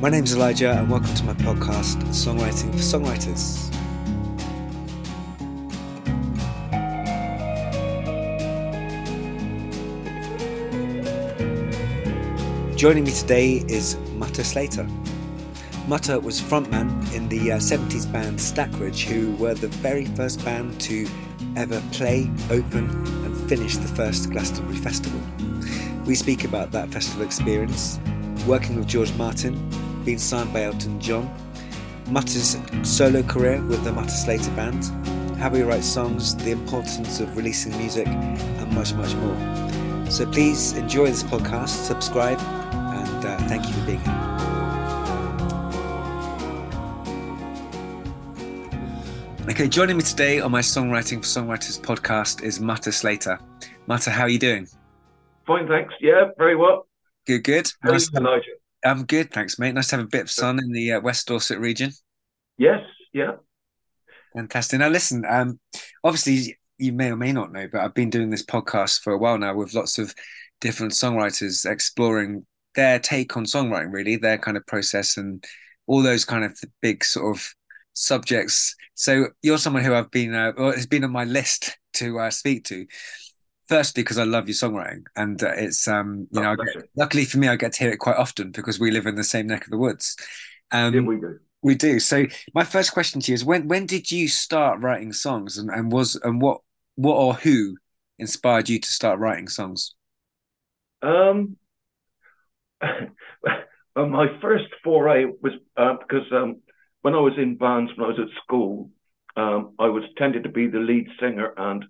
My name's Elijah, and welcome to my podcast, Songwriting for Songwriters. Joining me today is Mutter Slater. Mutter was frontman in the uh, 70s band Stackridge, who were the very first band to ever play, open, and finish the first Glastonbury Festival. We speak about that festival experience, working with George Martin, being signed by Elton John, Mutter's solo career with the Mutter Slater Band, how he writes songs, the importance of releasing music, and much, much more. So please enjoy this podcast, subscribe, and uh, thank you for being here. Okay, joining me today on my Songwriting for Songwriters podcast is Mutter Slater. Mutter, how are you doing? Fine, thanks. Yeah, very well. Good, good. How are Nice you, Elijah? I'm good, thanks, mate. Nice to have a bit of sun in the uh, West Dorset region. Yes, yeah. Fantastic. Now, listen, um, obviously, you may or may not know, but I've been doing this podcast for a while now with lots of different songwriters exploring their take on songwriting, really, their kind of process and all those kind of big sort of subjects. So, you're someone who I've been, uh, well, has been on my list to uh, speak to. Firstly, because I love your songwriting, and uh, it's um, you Oh, know, I get, luckily for me, I get to hear it quite often because we live in the same neck of the woods. Um, yeah, we do. we do. So my first question to you is when when did you start writing songs and, and was and what what or who inspired you to start writing songs? Um, uh, my first foray was uh, because um, when I was in bands when I was at school, um, I was tended to be the lead singer and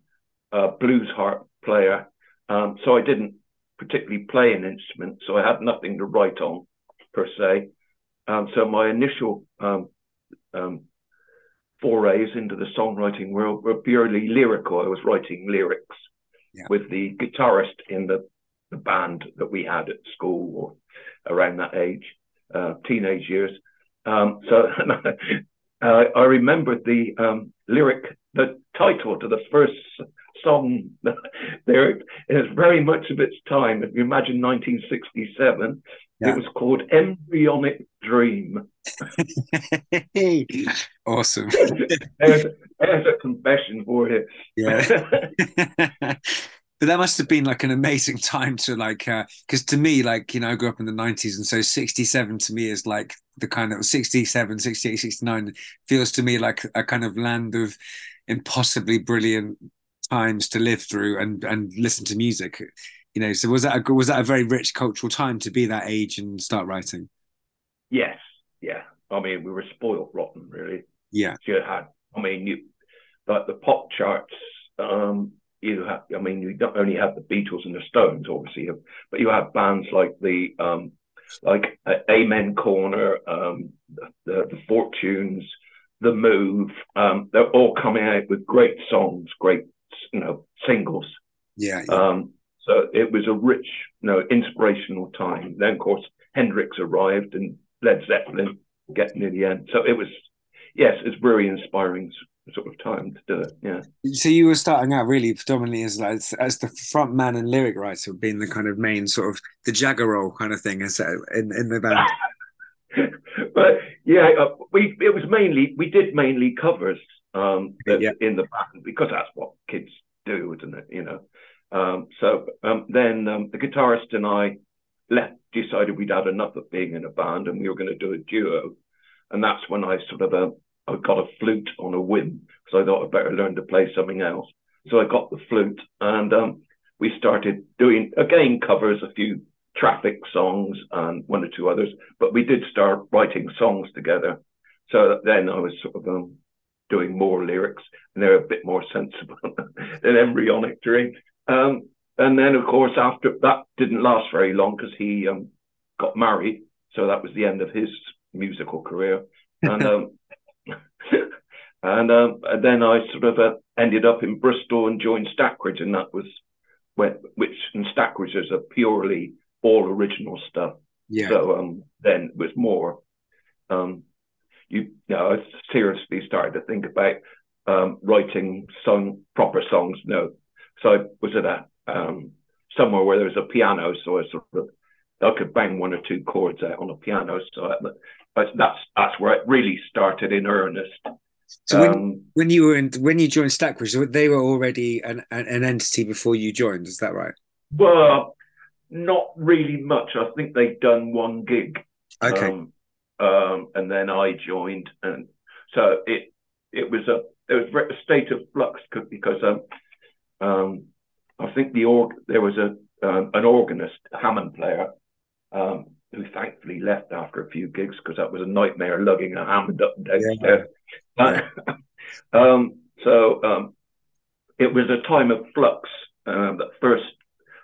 uh, blues harp player. Um, so I didn't particularly play an instrument, so I had nothing to write on per se. Um, so my initial um, um, forays into the songwriting world were purely lyrical. I was writing lyrics Yeah. with the guitarist in the, the band that we had at school or around that age, uh, teenage years. Um, so uh, I remembered the um, lyric, the title to the first song there. It is very much of its time. If you imagine 1967, Yeah. it was called Embryonic Dream. awesome. There's, there's a confession for you. Yeah. but that must have been like an amazing time to like uh, because to me like you know i grew up in the 90s and so 67 to me is like the kind of 67 68 69 feels to me like a kind of land of impossibly brilliant times to live through and and listen to music you know so was that a, was that a very rich cultural time to be that age and start writing yes, yeah. I mean, we were spoiled rotten, really. yeah You had, I mean, you like the pop charts. Um, you have, I mean, you don't only have the Beatles and the Stones, obviously, but you have bands like the um, like uh, Amen Corner, um, the, the Fortunes, the Move. Um, they're all coming out with great songs, great you know singles. yeah, yeah. Um, so it was a rich, you know, inspirational time. Then, of course, Hendrix arrived and Led Zeppelin getting near the end. So it was, yes, it's very inspiring sort of time to do it. Yeah. so you were starting out really predominantly as like as the front man and lyric writer being the kind of main sort of the jagger role kind of thing as in, in the band but yeah, uh, we it was mainly we did mainly covers um, Yeah. in the band because that's what kids do, isn't it? You know. Um, so um, then um, the guitarist and I left, decided we'd had enough of being in a band and we were going to do a duo, and that's when I sort of uh, I got a flute on a whim because I thought I'd better learn to play something else. So I got the flute and um, we started doing again covers, a few traffic songs and one or two others, but we did start writing songs together. So then I was sort of um, doing more lyrics and they're a bit more sensible than Embryonic Dream. Um, and then, of course, after that didn't last very long because he um, got married. So that was the end of his musical career. And um, and, um, and then I sort of uh, ended up in Bristol and joined Stackridge, and that was where, which and Stackridge is a purely all original stuff. yeah So um, then it was more. Um, you, you know, I seriously started to think about um, writing song proper songs. No, so I was at a um, somewhere where there was a piano, so I sort of I could bang one or two chords out on a piano. So but that's that's where it really started in earnest. So when, um, when you were in, when you joined Stackridge, they were already an, an entity before you joined. Is that right? Well, not really much. I think they'd done one gig. Okay. Um, um, and then I joined, and so it it was a it was a state of flux because um, um, I think the org there was a um, an organist, Hammond player, um, who thankfully left after a few gigs because that was a nightmare lugging a Hammond up and downstairs. Yeah. um, so um, it was a time of flux. Uh, the first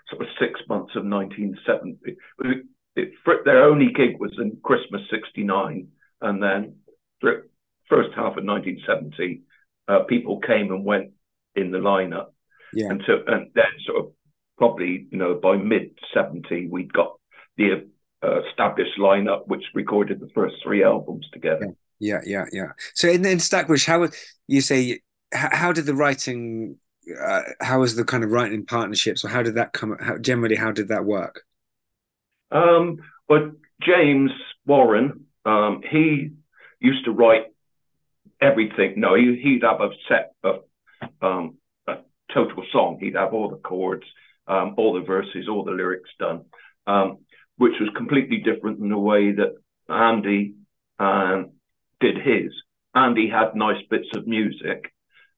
sort of six months of 1970. It, their only gig was in Christmas '69, and then the first half of 1970, uh, people came and went in the lineup. Yeah. And so, and then sort of probably, you know, by mid 70, we'd got the uh, established lineup, which recorded the first three albums together. Yeah, yeah, yeah. So in, in Stackridge, how would you say? How, how did the writing? Uh, how was the kind of writing partnerships, or how did that come? How, generally, how did that work? Um, but James Warren, um, he used to write everything. No, he, he'd have a set of um, a total song. He'd have all the chords, um, all the verses, all the lyrics done. Um, which was completely different than the way that Andy um, did his. Andy had nice bits of music,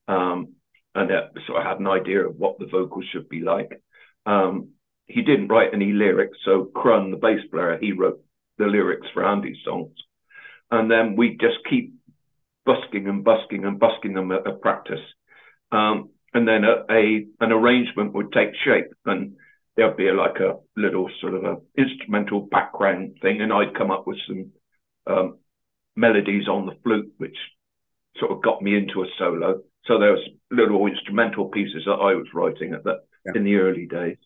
um, and uh, so I had an idea of what the vocals should be like. Um, he didn't write any lyrics, so Crun, the bass player, he wrote the lyrics for Andy's songs, and then we just keep busking and busking and busking them at, at practice, um, and then a, a an arrangement would take shape and there'd be like a little sort of a instrumental background thing, and I'd come up with some um, melodies on the flute, which sort of got me into a solo. So there was little instrumental pieces that I was writing at that yeah. in the early days.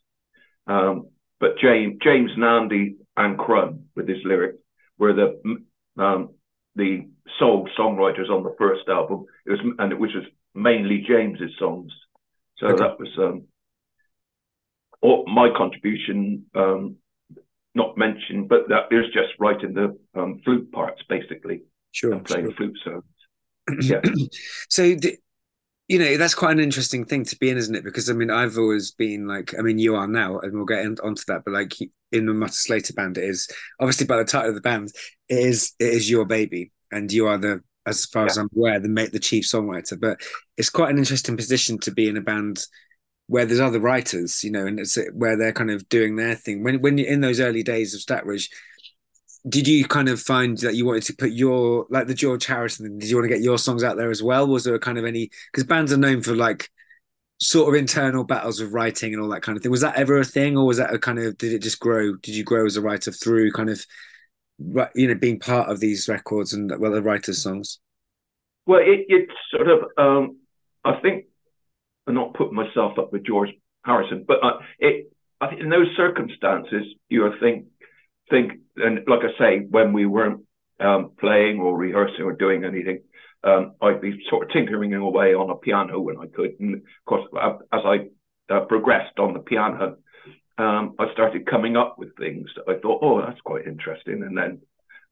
Um, but James, James and Andy and Crun with his lyrics were the um, the sole songwriters on the first album. It was and it was mainly James's songs. So okay. that was um, or my contribution um, not mentioned, but that is just writing the um, flute parts basically. Sure, playing sure. flute solos. yeah. so the, you know that's quite an interesting thing to be in, isn't it? Because I mean, I've always been like, I mean, you are now, and we'll get in, onto that. But like in the Mutter Slater band, it is obviously by the title of the band, it is it is your baby, and you are the as far yeah. as I'm aware, the make the chief songwriter. But it's quite an interesting position to be in a band where there's other writers, you know, and it's where they're kind of doing their thing. When when you're in those early days of Stackridge, did you kind of find that you wanted to put your like the George Harrison? Did you want to get your songs out there as well? Was there a kind of any because bands are known for like sort of internal battles of writing and all that kind of thing. Was that ever a thing, or was that a kind of did it just grow? Did you grow as a writer through kind of you know being part of these records and well the writers' songs? Well, it, it sort of um, I think and not putting myself up with George Harrison, but uh, it, I think in those circumstances, you think, think, and like I say, when we weren't um, playing or rehearsing or doing anything, um, I'd be sort of tinkering away on a piano when I could. And of course, as I uh, progressed on the piano, um, I started coming up with things that I thought, oh, that's quite interesting. And then,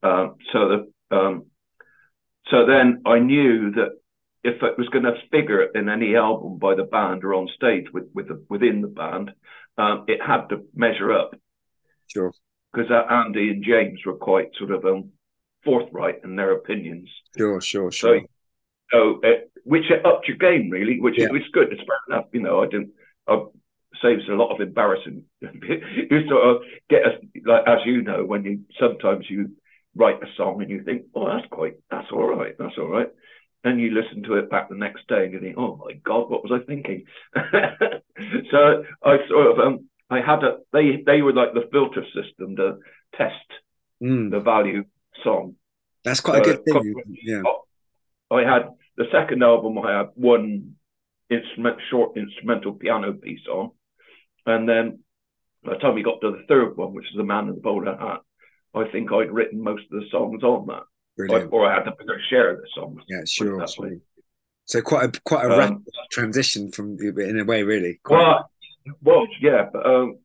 uh, so the, um, so then I knew that if it was going to figure in any album by the band or on stage with, with the, within the band, um, it had to measure up. Sure. Because uh, Andy and James were quite sort of um, forthright in their opinions. Sure, sure, sure. So, so uh, which upped your game really, which yeah. is good. It's fair enough. You know, I didn't. I, saves a lot of embarrassing. you sort of get like as you know when you sometimes you write a song and you think, oh, that's quite, that's all right, that's all right and you listen to it back the next day and you think, oh my god, what was I thinking? so I sort of um, I had a they they were like the filter system to test mm. the value song. That's quite so a good thing. Yeah. I had the second album. I had one instrument, short instrumental piano piece on, and then by the time we got to the third one, which is the Man in the Bowler Hat, I think I'd written most of the songs on that. Brilliant. Or, I had to share the songs. Yeah, sure. sure. So quite a quite a um, rapid transition from in a way, really. Quite well, well, yeah, but um,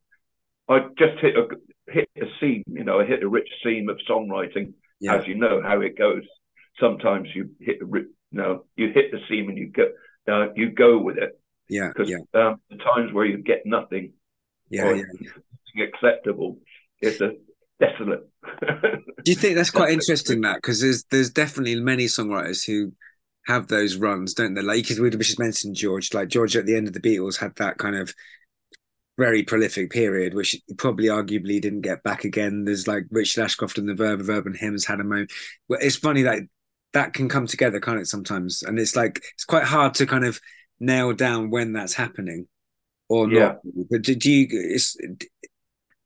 I just hit a hit a seam, you know, I hit a rich seam of songwriting, Yeah. as you know how it goes. Sometimes you hit the ri- no, you hit the seam and you go, uh, you go with it Yeah. because Yeah. um, the times where you get nothing Yeah. yeah. nothing acceptable, it's a desolate. Do you think that's quite interesting that because there's there's definitely many songwriters who have those runs, don't they? Like because we just mentioned George, like George at the end of the Beatles had that kind of very prolific period, which probably arguably didn't get back again. There's like Richard Ashcroft and the Verve of Urban Hymns had a moment. Well, it's funny that that can come together, can't it? Sometimes, and it's like it's quite hard to kind of nail down when that's happening or Yeah. not. But do, do you? It's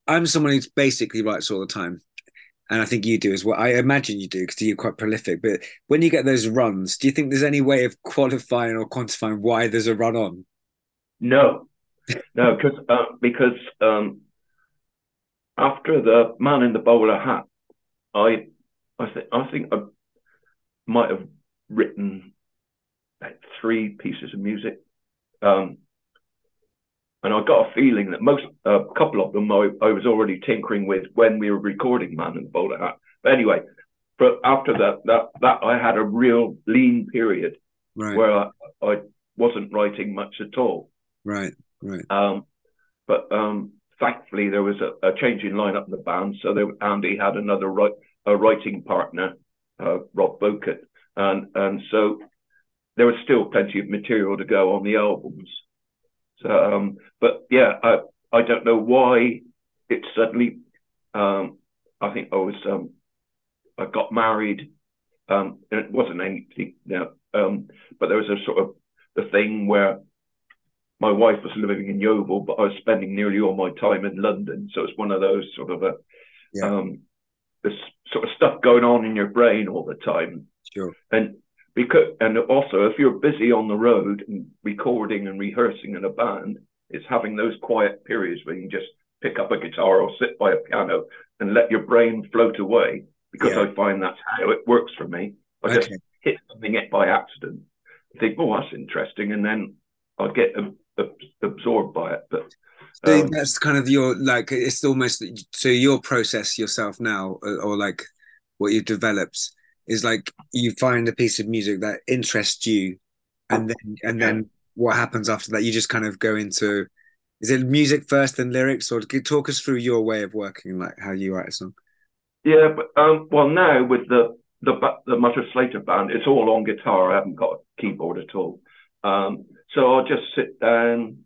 I'm someone who basically writes all the time. And I think you do as well. I imagine you do because you're quite prolific. But when you get those runs, do you think there's any way of qualifying or quantifying why there's a run on? No, no, because uh, because um, after the man in the bowler hat, I I think I think I might have written like three pieces of music, um, and I got a feeling that most a couple of them I, I was already tinkering with when we were recording Man in the Bowler Hat. But anyway, but after that that that I had a real lean period Right, where I, I wasn't writing much at all. right, right. Um, but um, thankfully, there was a, a change in lineup in the band. So there, Andy had another a writing partner, uh, Rod Bowkett, and and so there was still plenty of material to go on the albums. So, um, but yeah, I I don't know why it suddenly. Um, I think I was um, I got married. Um, and it wasn't anything, no, um, but there was a sort of the thing where my wife was living in Yeovil, but I was spending nearly all my time in London. So it's one of those sort of a, Yeah. um, this sort of stuff going on in your brain all the time. Sure. And because, and also if you're busy on the road and recording and rehearsing in a band, it's having those quiet periods where you can just pick up a guitar or sit by a piano and let your brain float away. Because Yeah. I find that's how it works for me. I just hit something it by accident. I Think, oh, that's interesting, and then I'll get ab- absorbed by it. But So um, that's kind of your like it's almost so your process yourself now, or, or like what you've developed is like you find a piece of music that interests you, and then and then what happens after that? You just kind of go into is it music first then lyrics, or talk us through your way of working, like how you write a song. yeah, but um, well, now with the the the Mutter Slater band, it's all on guitar. I haven't got a keyboard at all. Um, so I'll just sit down,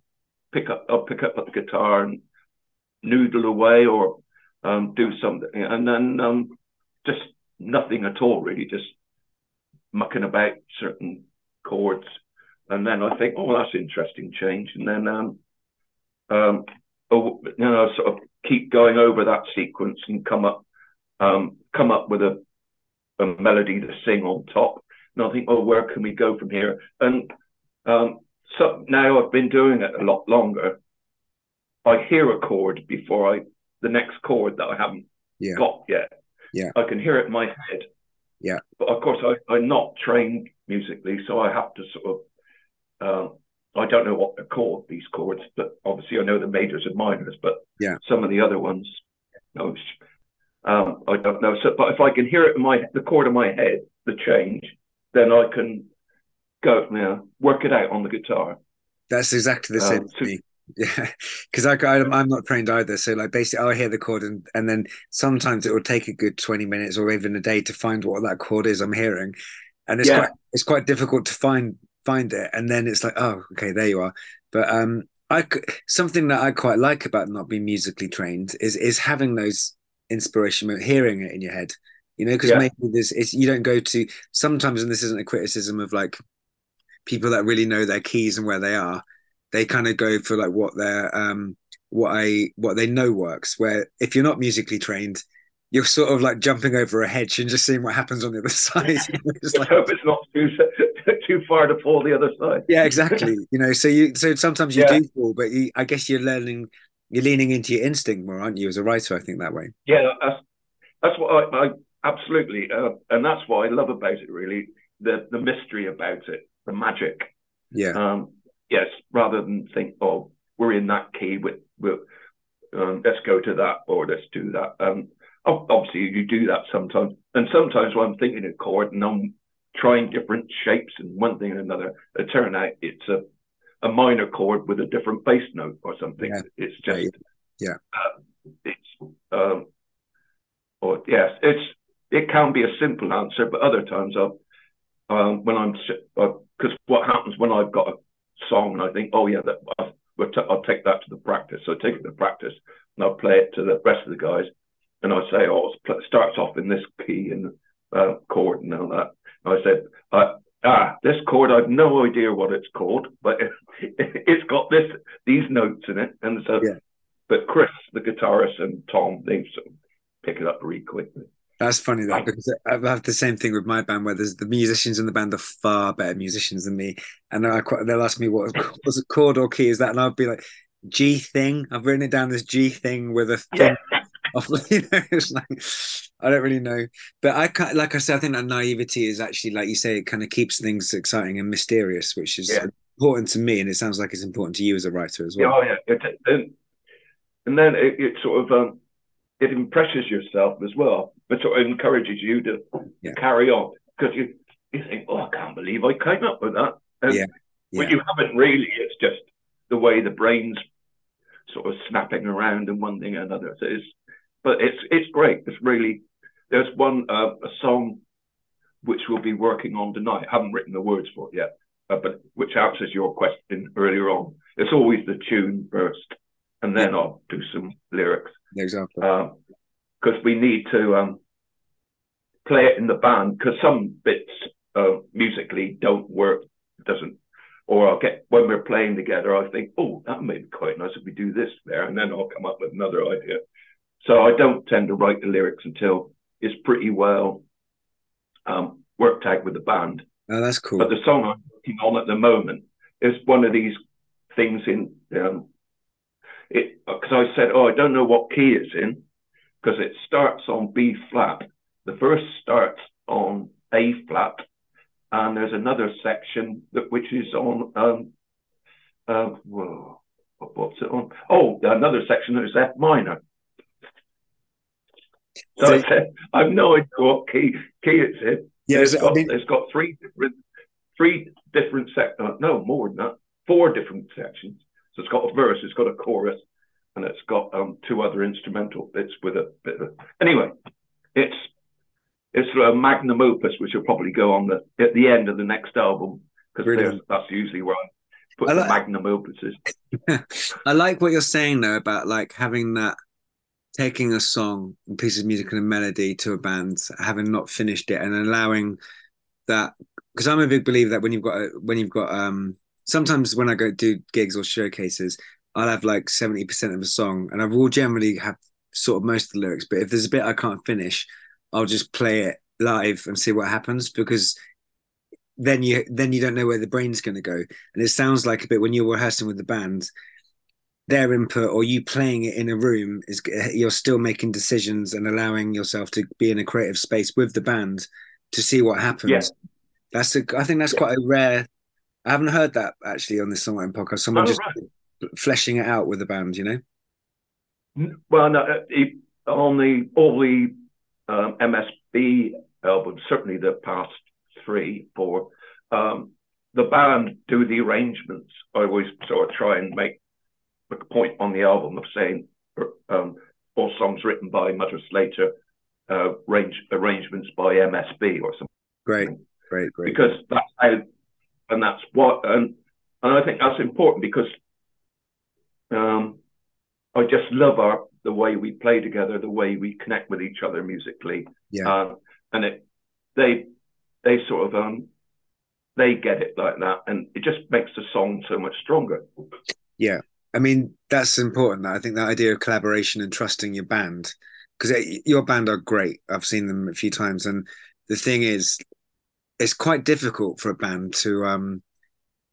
pick up, I'll pick up the guitar and noodle away, or um, do something, and then um, just nothing at all, really, just mucking about certain chords, and then I think, oh, that's interesting change, and then um, um, oh, you know, sort of keep going over that sequence and come up, um, come up with a, a melody to sing on top. And I think, oh, where can we go from here? And um, so now I've been doing it a lot longer. I hear a chord before I the next chord that I haven't Yeah. got yet. Yeah. I can hear it in my head. Yeah. But of course, I, I'm not trained musically, so I have to sort of. Um, I don't know what they're called these chords, but obviously I know the majors and minors. But Yeah. some of the other ones, no, um, I don't know. So, but if I can hear it in my the chord in my head, the change, then I can go, you know, work it out on the guitar. That's exactly the same Um, to so- me. Yeah, because I, I'm not trained either. So like basically, I'll hear the chord and and then sometimes it will take a good twenty minutes or even a day to find what that chord is I'm hearing, and it's Yeah. quite it's quite difficult to find find it. And then it's like, oh, okay, there you are. But um, I something that I quite like about not being musically trained is is having those inspiration, hearing it in your head. You know, because Yeah. maybe this it's you don't go to sometimes, and this isn't a criticism of like people that really know their keys and where they are they kind of go for like what they're um what i what they know works where if you're not musically trained you're sort of like jumping over a hedge and just seeing what happens on the other side Just like- hope it's not too too far to fall the other side. yeah exactly you know so you so sometimes you Yeah. do fall but you, i guess you're learning you're leaning into your instinct more aren't you as a writer i think that way Yeah, that's that's what I, I absolutely, uh, and that's what I love about it. Really, the the mystery about it, the magic. yeah Um, yes, rather than think, oh, we're in that key with, with um, let's go to that or let's do that. Um, obviously, you do that sometimes, and sometimes when I'm thinking a chord and I'm trying different shapes and one thing and another, it turns out it's a a minor chord with a different bass note or something. Yeah. It's just yeah. Uh, it's um, or yes, it's it can be a simple answer, but other times I'll um, when I'm because what happens when I've got a song and I think, oh yeah, that I'll, I'll take that to the practice. So I take it to the practice and I'll play it to the rest of the guys, and I say, oh, it starts off in this key and uh, chord and all that. And I said, uh, ah, this chord, I've no idea what it's called, but it, has got this these notes in it, and so. Yeah. But Chris, the guitarist, and Tom, they sort of pick it up really quickly. That's funny though, because I have the same thing with my band where there's the musicians in the band are far better musicians than me. And I, they'll ask me what was a chord or key is that? And I'll be like, G thing. I've written it down as G thing with a thing. Yeah. you know, it's like I don't really know. But I like I said, I think that naivety is actually like you say, it kind of keeps things exciting and mysterious, which is yeah. important to me, and it sounds like it's important to you as a writer as well. Oh yeah, it, and, and then it, it sort of um, it impresses yourself as well, but sort of encourages you to yeah. carry on because you you think, oh, I can't believe I came up with that. And yeah. yeah. you haven't really. It's just the way the brain's sort of snapping around and one thing and another. So it's, but it's it's great. It's really there's one uh, a song which we'll be working on tonight. I haven't written the words for it yet, uh, but which answers your question earlier on. It's always the tune first, and then I'll do some lyrics. Exactly. Because uh, we need to um, play it in the band because some bits uh, musically don't work, doesn't. Or I'll get when we're playing together, I think, oh, that may be quite nice if we do this there, and then I'll come up with another idea. So I don't tend to write the lyrics until it's pretty well um, worked out with the band. Oh, that's cool. But the song I'm working on at the moment is one of these things in um, it because I said, oh, I don't know what key it's in because it starts on B flat. The verse starts on A flat, and there's another section that which is on um, uh, whoa, what's it on? Oh, another section that is F minor. So, so I said, I've no idea what key key it's in. Yeah, it's got, I mean, it's got three different three different sec uh, no more than that, four different sections. So it's got a verse, it's got a chorus, and it's got um, two other instrumental bits with a bit of anyway. It's it's a magnum opus, which will probably go on the at the end of the next album because that's usually where I put I like, the magnum opuses. I like what you're saying though about like having that taking a song, a piece of music and a melody to a band, having not finished it, and allowing that because I'm a big believer that when you've got a, when you've got um sometimes when I go do gigs or showcases, I'll have like seventy percent of a song, and I will generally have sort of most of the lyrics. But if there's a bit I can't finish, I'll just play it live and see what happens because then you then you don't know where the brain's going to go. And it sounds like a bit when you're rehearsing with the band, their input or you playing it in a room is you're still making decisions and allowing yourself to be in a creative space with the band to see what happens. Yeah. That's a, I think that's yeah. quite a rare. I haven't heard that actually on this songwriting podcast. Someone oh, just right. fleshing it out with the band, you know. Well, no, uh, on the all the um, MSB albums, certainly the past three, four, um, the band do the arrangements. I always sort of try and make a point on the album of saying um, all songs written by Mutter Slater, uh, range, arrangements by MSB or something. Great, great, great. Because that's how, and that's what, and and I think that's important because um, I just love our the way we play together, the way we connect with each other musically. Yeah. Um, and it, they, they sort of um, they get it like that, and it just makes the song so much stronger. Yeah, I mean, that's important. I think that idea of collaboration and trusting your band, because your band are great. I've seen them a few times, and the thing is, it's quite difficult for a band to, um,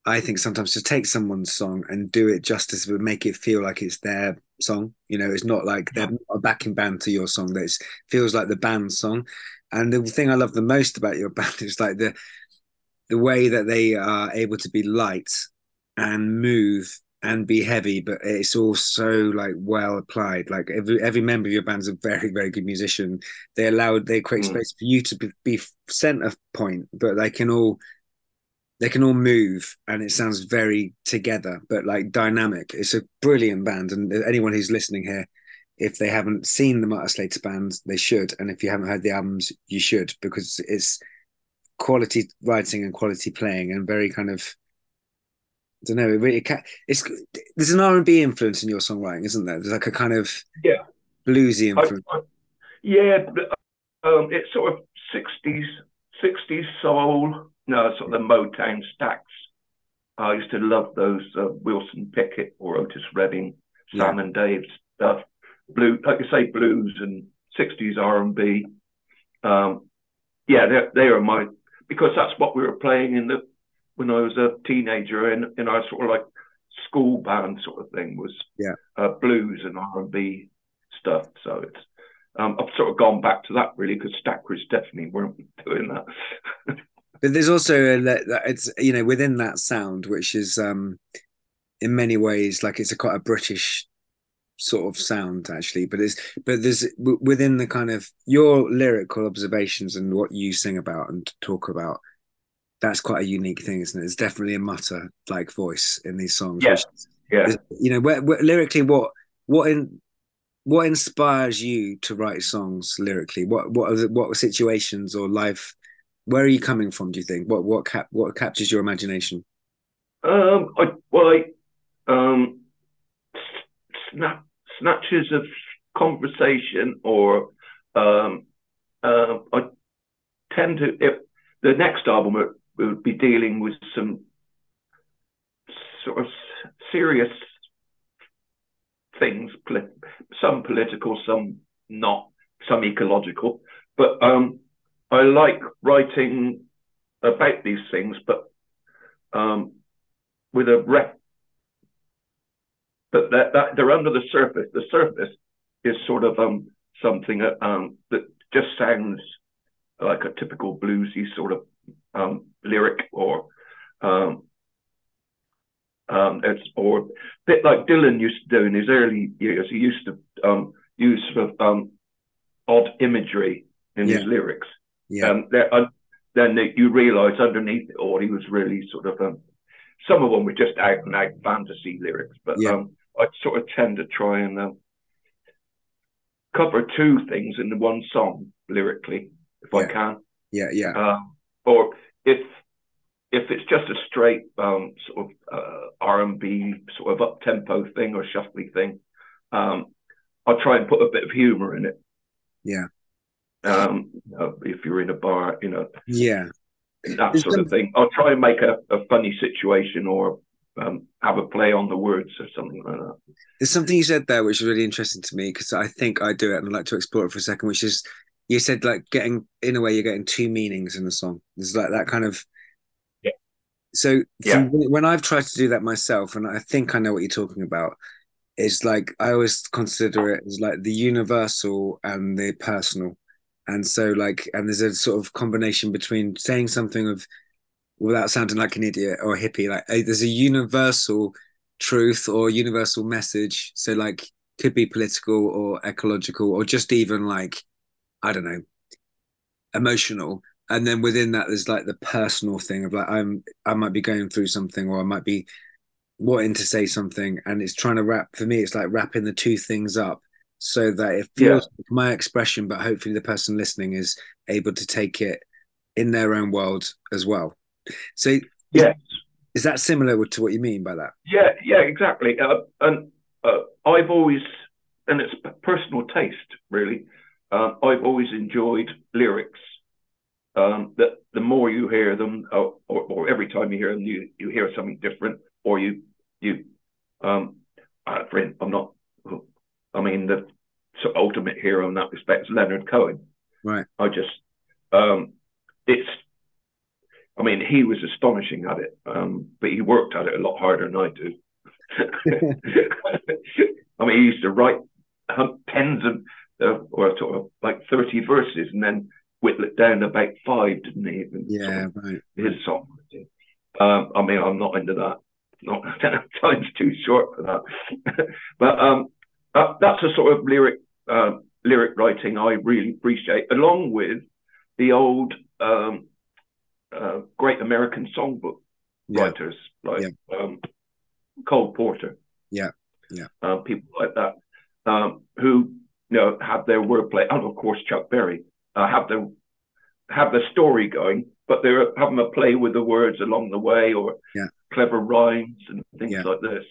I think, sometimes to take someone's song and do it justice, but make it feel like it's their song. You know, it's not like they're not a backing band to your song. That feels like the band's song. And the thing I love the most about your band is like the the way that they are able to be light and move and be heavy, but it's all so like well applied. Like every every member of your band's a very very good musician. They allow they create mm. space for you to be, be center point, but they can all they can all move and it sounds very together but like dynamic it's a brilliant band and anyone who's listening here if they haven't seen the Mutter Slater band they should and if you haven't heard the albums you should because it's quality writing and quality playing and very kind of I don't know. It really it's there's an R and B influence in your songwriting, isn't there? There's like a kind of yeah bluesy influence. I, I, yeah, um, it's sort of sixties sixties soul, no, sort of the Motown Stax. I used to love those uh, Wilson Pickett or Otis Redding, Sam yeah. and Dave stuff. Blue, like I say, blues and '60s R&B. Um, yeah, they they are my because that's what we were playing in the when I was a teenager in in our sort of like school band sort of thing was yeah uh, blues and R&B stuff. So it's um, I've sort of gone back to that really because Stackers definitely weren't doing that. But there's also a, it's you know within that sound which is um in many ways like it's a quite a british sort of sound actually. But it's but there's within the kind of your lyrical observations and what you sing about and talk about that's quite a unique thing isn't it? It's definitely a mutter like voice in these songs. Yeah yeah. Is, you know where, where, lyrically what what in what inspires you to write songs lyrically? What what are the, what situations or life where are you coming from? Do you think what what cap what captures your imagination? Um, I well, I um, snap snatches of conversation, or um, uh, I tend to if the next album would, would be dealing with some sort of serious things, some political, some not, some ecological, but um, I like writing about these things, but um, with a rep. But that, that they're under the surface. The surface is sort of um, something that, um, that just sounds like a typical bluesy sort of um, lyric, or um, um, it's or a bit like Dylan used to do in his early years. He used to use sort of um, odd imagery in yeah. his lyrics. Yeah. Um, uh, then you realise underneath it all, he was really sort of um, some of them were just out and out fantasy lyrics, but yeah. um, I sort of tend to try and um, cover two things in the one song lyrically, if yeah. I can. Yeah, yeah. Um, or if if it's just a straight um, sort of uh, R and B sort of up tempo thing or shuffly thing, um, I'll try and put a bit of humour in it. Yeah um, you know, if you're in a bar, you know, yeah, that sort some... of thing. I'll try and make a, a funny situation or um, have a play on the words or something like that. There's something you said there which is really interesting to me because I think I do it and I'd like to explore it for a second, which is you said like getting in a way you're getting two meanings in a song. There's like that kind of yeah. So yeah. when I've tried to do that myself, and I think I know what you're talking about, is like I always consider it as like the universal and the personal and so like and there's a sort of combination between saying something of without sounding like an idiot or a hippie like there's a universal truth or universal message. So like could be political or ecological or just even like i don't know emotional. And then within that there's like the personal thing of like i'm i might be going through something or i might be wanting to say something. And it's trying to wrap for me it's like wrapping the two things up so that it feels yeah. like my expression, but hopefully the person listening is able to take it in their own world as well. So, yeah, is that similar to what you mean by that? Yeah, yeah, exactly. Uh, and uh, I've always, and it's personal taste really. Uh, I've always enjoyed lyrics. Um, that the more you hear them, or, or, or, every time you hear them, you you hear something different, or you you um, uh, friend, I'm not I mean, the sort of ultimate hero in that respect is Leonard Cohen. Right. I just, um, it's, I mean, he was astonishing at it, um, but he worked at it a lot harder than I do. I mean, he used to write tens of, uh, or sort of like 30 verses and then whittle it down to about five, didn't he? yeah, sort of right. His song. Um, I mean, I'm not into that. not time's too short for that. but um, that's a sort of lyric uh, lyric writing I really appreciate, along with the old um, uh, great American songbook yeah. writers like yeah. um, Cole Porter. Yeah, yeah. Uh, people like that um, who you know have their wordplay, and of course Chuck Berry uh, have their have the story going, but they're having a play with the words along the way, or yeah. clever rhymes and things like this.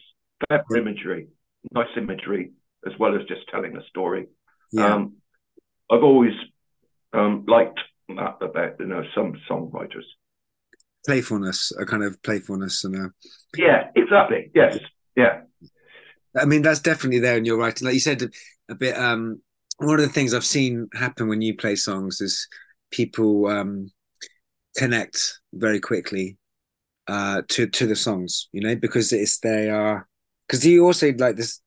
Clever imagery, nice imagery, as well as just telling a story. Yeah. Um, I've always um, liked that about you know some songwriters. Playfulness, a kind of playfulness, and a yeah, exactly. Yes, yeah. I mean, that's definitely there in your writing. Like you said, a bit. Um, one of the things I've seen happen when you play songs is people um, connect very quickly uh, to to the songs. You know, because it's they are because you also like this.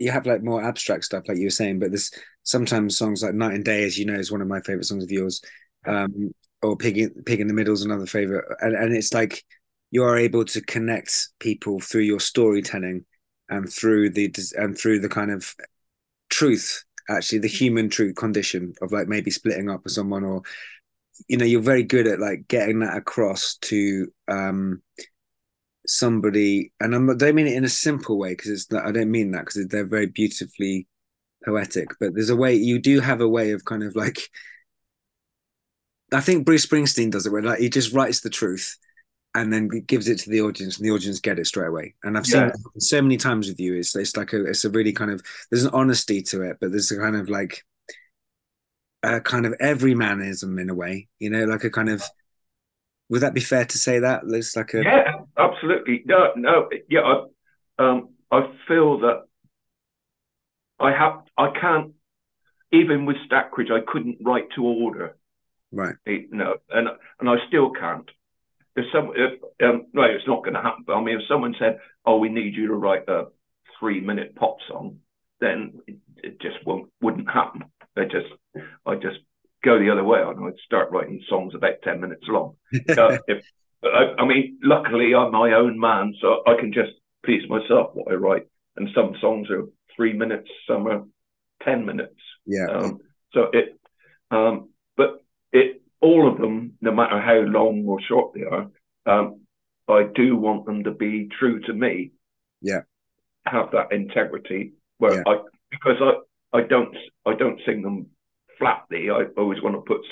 You have like more abstract stuff, like you were saying, but there's sometimes songs like Night and Day, as you know, is one of my favorite songs of yours. Um, or Pig in, Pig in the Middle is another favorite, and and it's like you are able to connect people through your storytelling and through the and through the kind of truth actually the human truth condition of like maybe splitting up with someone or you know you're very good at like getting that across to um somebody and I'm, I don't mean it in a simple way because it's not, I don't mean that because they're very beautifully poetic but there's a way you do have a way of kind of like I think Bruce Springsteen does it where like he just writes the truth and then gives it to the audience and the audience get it straight away and i've seen yeah. so many times with you it's, it's like a it's a really kind of there's an honesty to it but there's a kind of like a kind of everymanism in a way you know like a kind of would that be fair to say that there's like a yeah absolutely no no yeah i um i feel that i have i can't even with stackridge i couldn't write to order right know and and i still can't if some if um, no, it's not going to happen. But I mean, if someone said, "Oh, we need you to write a three-minute pop song," then it, it just won't wouldn't happen. I just I just go the other way and I'd start writing songs about ten minutes long. uh, if, I, I, mean, luckily I'm my own man, so I can just please myself what I write. And some songs are three minutes, some are ten minutes. Yeah. Um, so it, um, but it all of them, no matter how long or short they are, um, I do want them to be true to me. Yeah, have that integrity. Where yeah. I because I I don't I don't sing them flatly. I always want to put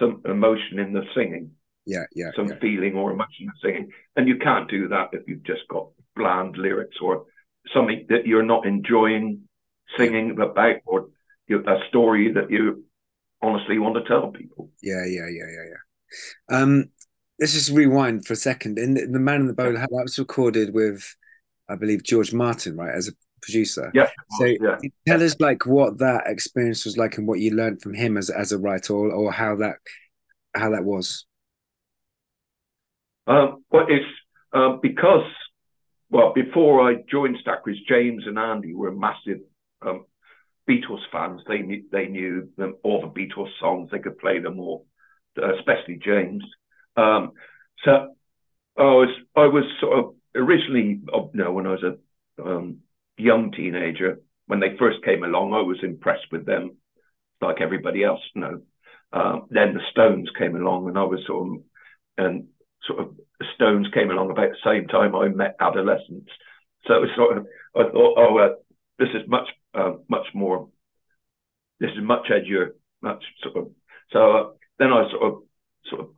some emotion in the singing. Yeah, yeah, some yeah. feeling or emotion in the singing, and you can't do that if you've just got bland lyrics or something that you're not enjoying singing about or a story that you honestly want to tell people. Yeah, yeah, yeah, yeah, yeah. Um, let's just rewind for a second. In the, the Man in the Bowl, that was recorded with, I believe, George Martin, right, as a producer. Yeah. So yeah. tell us like what that experience was like and what you learned from him as as a writer, or, or how that how that was. Um, well, it's um, because well before I joined Stackridge, James and Andy were massive um, Beatles fans. They knew they knew them all the Beatles songs. They could play them all, especially James. Um, so I was I was sort of originally, you know, when I was a um, young teenager, when they first came along, I was impressed with them, like everybody else. You know. Um, then the Stones came along, and I was sort of and sort of Stones came along about the same time I met adolescence. So it was sort of I thought, oh, uh, this is much uh, much more. This is much edgier, much sort of. So uh, then I sort of sort of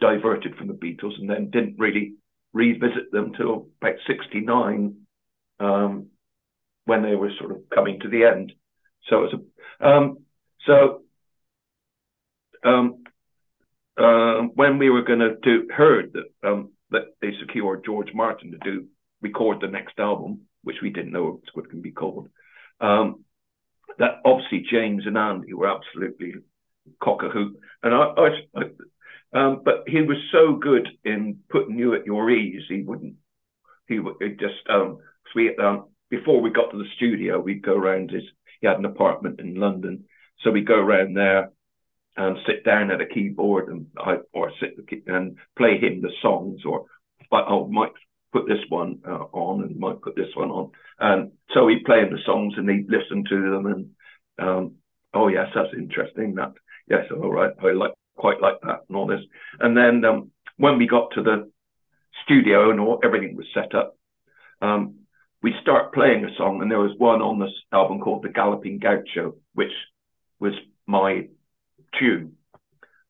diverted from the Beatles and then didn't really revisit them till about '69, um, when they were sort of coming to the end. So it was a, um, so um, uh, when we were going to do heard that um, that they secured George Martin to do record the next album, which we didn't know it to be called. Um, that obviously James and Andy were absolutely cock a hoop, and I, I, I um, but he was so good in putting you at your ease. He wouldn't. He would just um, we um, before we got to the studio, we'd go around his. He had an apartment in London, so we'd go around there and sit down at a keyboard and I or sit and play him the songs or oh Mike put this one uh, on and might put this one on. And so he'd play the songs and he'd listen to them and, um, oh, yes, that's interesting. That, yes, all right, I like quite like that and all this. And then um, when we got to the studio and all, everything was set up, um, we start playing a song, and there was one on this album called The Galloping Gaucho, which was my tune.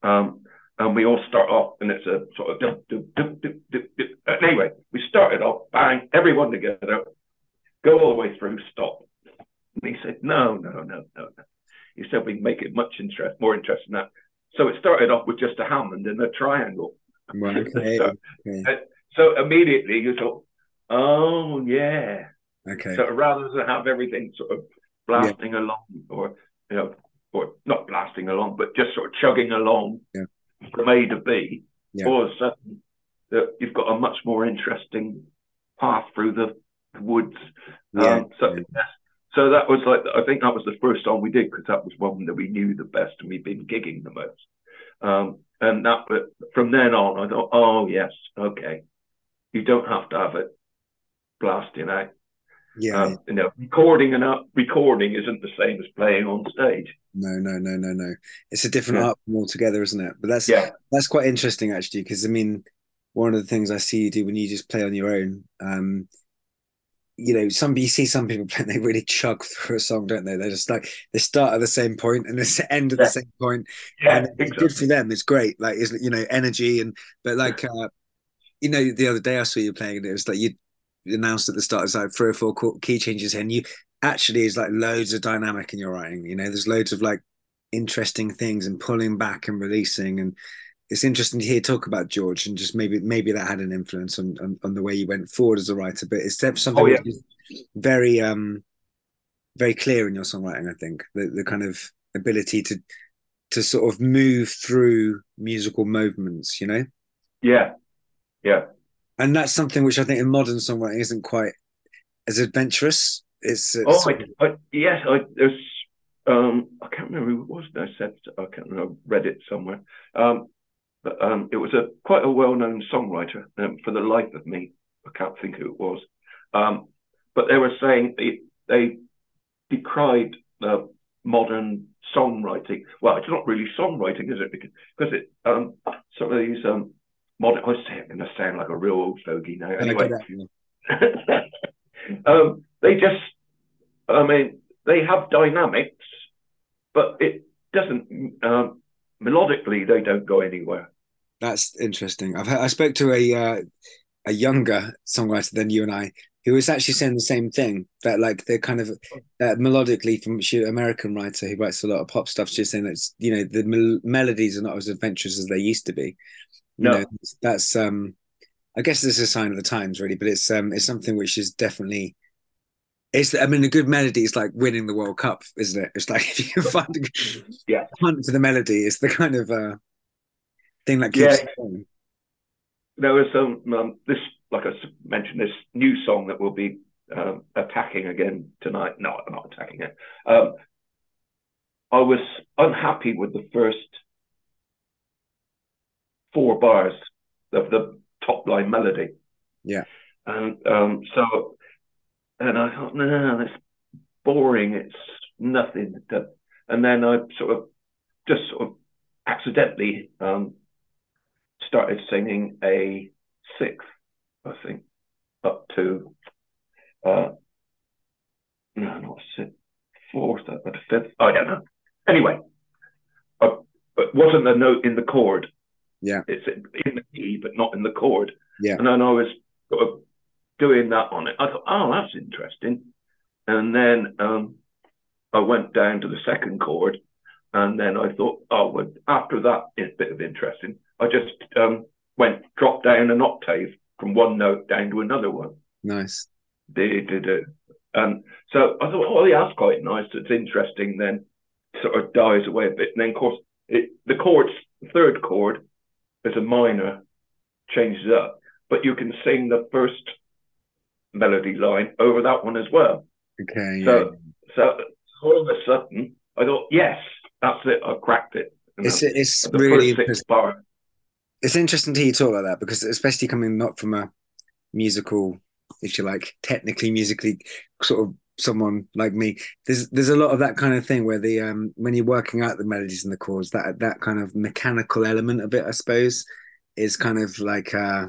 Um, and we all start off, and it's a sort of dip, dip, dip, dip, dip, dip. anyway. We started off, bang, everyone together, go all the way through, stop. And he said, "No, no, no, no, no." He said, "We make it much interest, more interesting than that." So it started off with just a Hammond and a triangle. okay. so, okay. so immediately you thought, "Oh yeah." Okay. So rather than have everything sort of blasting yeah. along, or you know, or not blasting along, but just sort of chugging along yeah. from A to B, yeah. all of a sudden that you've got a much more interesting path through the woods. Yeah. Um, so, so that was like I think that was the first song we did because that was one that we knew the best and we'd been gigging the most. Um, and that, but from then on, I thought, oh yes, okay, you don't have to have it blasting out. Yeah, um, you know, recording and up recording isn't the same as playing on stage. No, no, no, no, no. It's a different Yeah. art form altogether, isn't it? But that's Yeah, that's quite interesting actually, because I mean, one of the things I see you do when you just play on your own, um, you know, some you see some people playing, they really chug through a song, don't they? They're just like they start at the same point and they end at Yeah. the same point, yeah, and it's good for them. It's great, like is you know, energy and but like uh, you know, the other day I saw you playing and it was like you announced at the start it's like three or four key changes and you actually is like loads of dynamic in your writing. You know, there's loads of like interesting things and pulling back and releasing and it's interesting to hear talk about George and just maybe maybe that had an influence on on, on the way you went forward as a writer. But it's something Oh, yeah. very um very clear in your songwriting. I think the the kind of ability to to sort of move through musical movements. You know, Yeah, yeah. And that's something which I think in modern songwriting isn't quite as adventurous. It's, it's Oh, I, I, yes, I, there's, um, I can't remember who it was that said, I can't remember, I read it somewhere. Um, but um, it was a quite a well-known songwriter. Um, for the life of me, I can't think who it was. Um, but they were saying they, they decried uh, modern songwriting. Well, it's not really songwriting, is it? Because, because it, um, some of these um, modern, I say it going to sound like a real old fogey now. Anyway, um, they just, I mean, they have dynamics, but it doesn't um, melodically. They don't go anywhere. That's interesting. I've heard, I spoke to a uh, a younger songwriter than you and I, who was actually saying the same thing. That like they're kind of uh, melodically from she American writer who writes a lot of pop stuff. She's saying that you know the mel- melodies are not as adventurous as they used to be. You No. know, that's um, I guess this is a sign of the times, really. But it's um, it's something which is definitely. It's. I mean, a good melody is like winning the World Cup, isn't it? It's like if you can find a Yeah. hunt for the melody, it's the kind of uh, thing that keeps Yeah. going. There was some um, this, like I mentioned, this new song that we'll be um, attacking again tonight. No, I'm not attacking it. Um, I was unhappy with the first four bars of the top line melody. Yeah. And um, so, and I thought, no, it's boring. It's nothing. To, and then I sort of just sort of accidentally um, started singing a sixth, I think, up to uh, no, not sixth, fourth, uh, but a fifth. I don't know. Anyway, uh, but wasn't a note in the chord. Yeah. it's in in the key, but not in the chord. Yeah. and then I was sort of doing that on it. I thought, oh, that's interesting. And then um, I went down to the second chord, and then I thought, oh, well, after that, it's a bit of interesting. I just um, went dropped down an octave from one note down to another one. Nice. And so I thought, oh, yeah, that's quite nice. It's interesting. Then sort of dies away a bit. And then, of course, it, the chords, the third chord is a minor, changes up, but you can sing the first melody line over that one as well. Okay. Yeah. So, so all of a sudden, I thought, yes, that's it. I cracked it. And It's it's really six. It's interesting to hear you talk like that because especially coming not from a musical, if you like, technically musically sort of someone like me, there's there's a lot of that kind of thing where the um when you're working out the melodies and the chords, that that kind of mechanical element of it, I suppose, is kind of like uh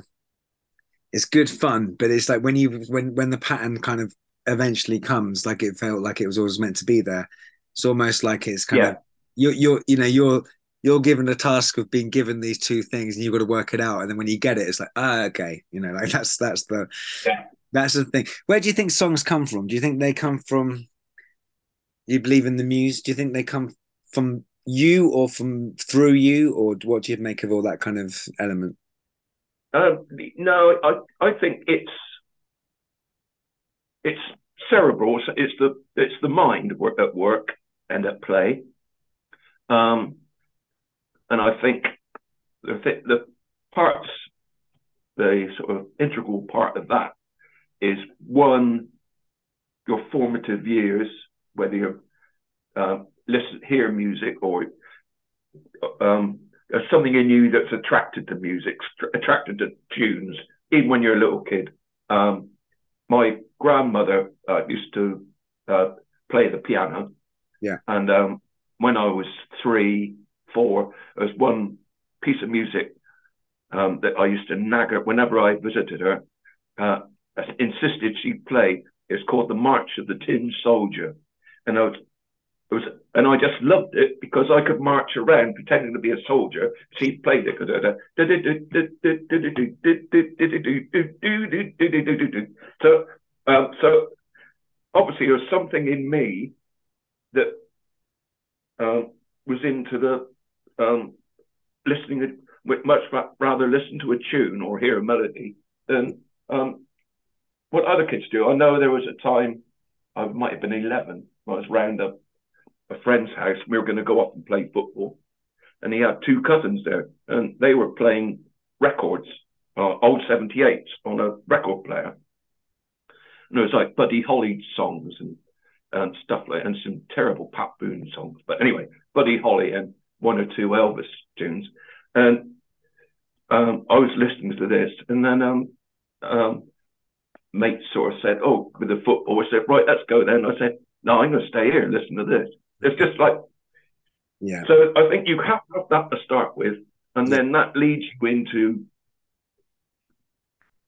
it's good fun, but it's like when you when when the pattern kind of eventually comes, like it felt like it was always meant to be there. It's almost like it's kind yeah. of you're you're you know you're you're given a task of being given these two things and you've got to work it out. And then when you get it it's like ah okay you know like that's that's the yeah. that's the thing. Where do you think songs come from? Do you think they come from you believe in the muse? Do you think they come from you or from through you? Or what do you make of all that kind of element? Um, no i i think it's it's cerebral. It's the it's the mind at work and at play. Um and I think the, the parts, the sort of integral part of that is one, your formative years, whether you uh, listen, hear music or um, there's something in you that's attracted to music, attracted to tunes, even when you're a little kid. Um, my grandmother uh, used to uh, play the piano. Yeah. And um, when I was three, four, as one piece of music um, that I used to nag her whenever I visited her. Uh, insisted she play. It's called the March of the Tin Soldier, and I was, was, and I just loved it because I could march around pretending to be a soldier. She played it. So, um, so obviously there was something in me that um, was into the um, listening much rather listen to a tune or hear a melody than um, what other kids do. I know there was a time I might have been 11. I was round a, a friend's house. We were going to go off and play football, and he had two cousins there, and they were playing records, uh, old 78s on a record player. And it was like Buddy Holly songs and and stuff like and some terrible Pat Boone songs. But anyway, Buddy Holly and one or two Elvis tunes, and um, I was listening to this, and then um, um, mate sort of said, "Oh, with the football," I said, "Right, let's go then." I said, "No, I'm going to stay here and listen to this." It's just like, yeah. So I think you have to have that to start with, and yeah. then that leads you into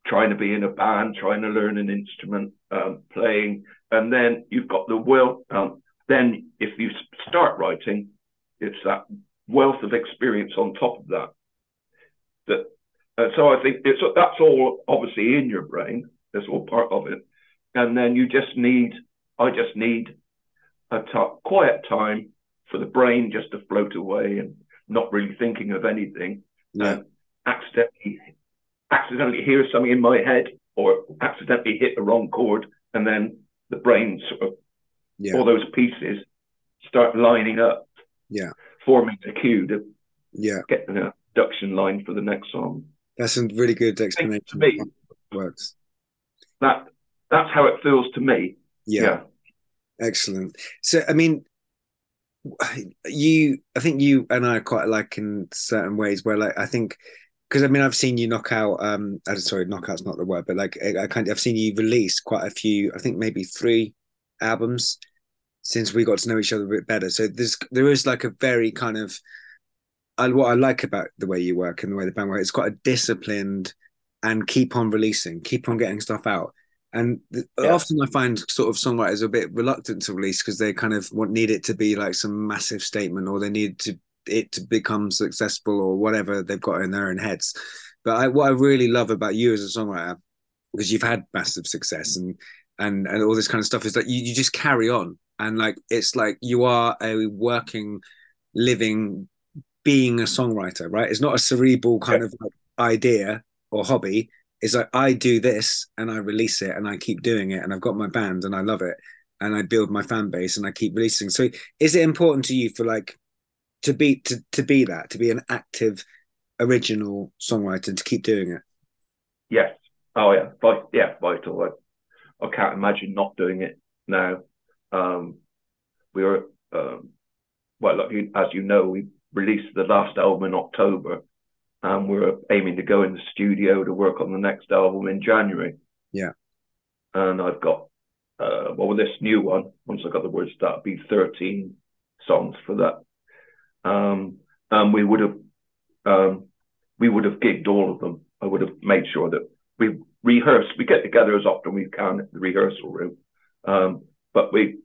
trying to be in a band, trying to learn an instrument, um, playing, and then you've got the will. Um, then if you start writing, it's that wealth of experience on top of that. That and so I think it's that's all obviously in your brain. That's all part of it. And then you just need, I just need a t- quiet time for the brain just to float away and not really thinking of anything. Yeah. And accidentally, accidentally hear something in my head or accidentally hit the wrong chord, and then the brain sort of yeah. all those pieces start lining up. Yeah forming a cue to yeah get the production line for the next song. That's a really good explanation. To me, works. That that's how it feels to me. Yeah. yeah. Excellent. So I mean you I think you and I are quite like in certain ways where like I think because I mean I've seen you knock out um I'm sorry knockout's not the word but like I, I kind of I've seen you release quite a few I think maybe three albums since we got to know each other a bit better. So there's there is like a very kind of and what I like about the way you work and the way the band work, it's quite a disciplined and keep on releasing, keep on getting stuff out. And yeah. often I find sort of songwriters a bit reluctant to release because they kind of want need it to be like some massive statement or they need to it to become successful or whatever they've got in their own heads. But I, what I really love about you as a songwriter, because you've had massive success and and and all this kind of stuff, is that you, you just carry on and like it's like you are a working living being a songwriter right? It's not a cerebral kind yeah. of like idea or hobby. It's like i do this and i release it and i keep doing it and i've got my band and i love it and i build my fan base and i keep releasing. So is it important to you for like to be to, to be that to be an active original songwriter to keep doing it? Yes. Oh yeah. But yeah vital I, I can't imagine not doing it now um, we were, um, well, as you know, we released the last album in October, and we're aiming to go in the studio to work on the next album in January. Yeah. And I've got, uh, well, with this new one, once I got the words, that'll be 13 songs for that. Um, and we would have, um, we would have gigged all of them. I would have made sure that we rehearse. We get together as often as we can at the rehearsal room, um, but we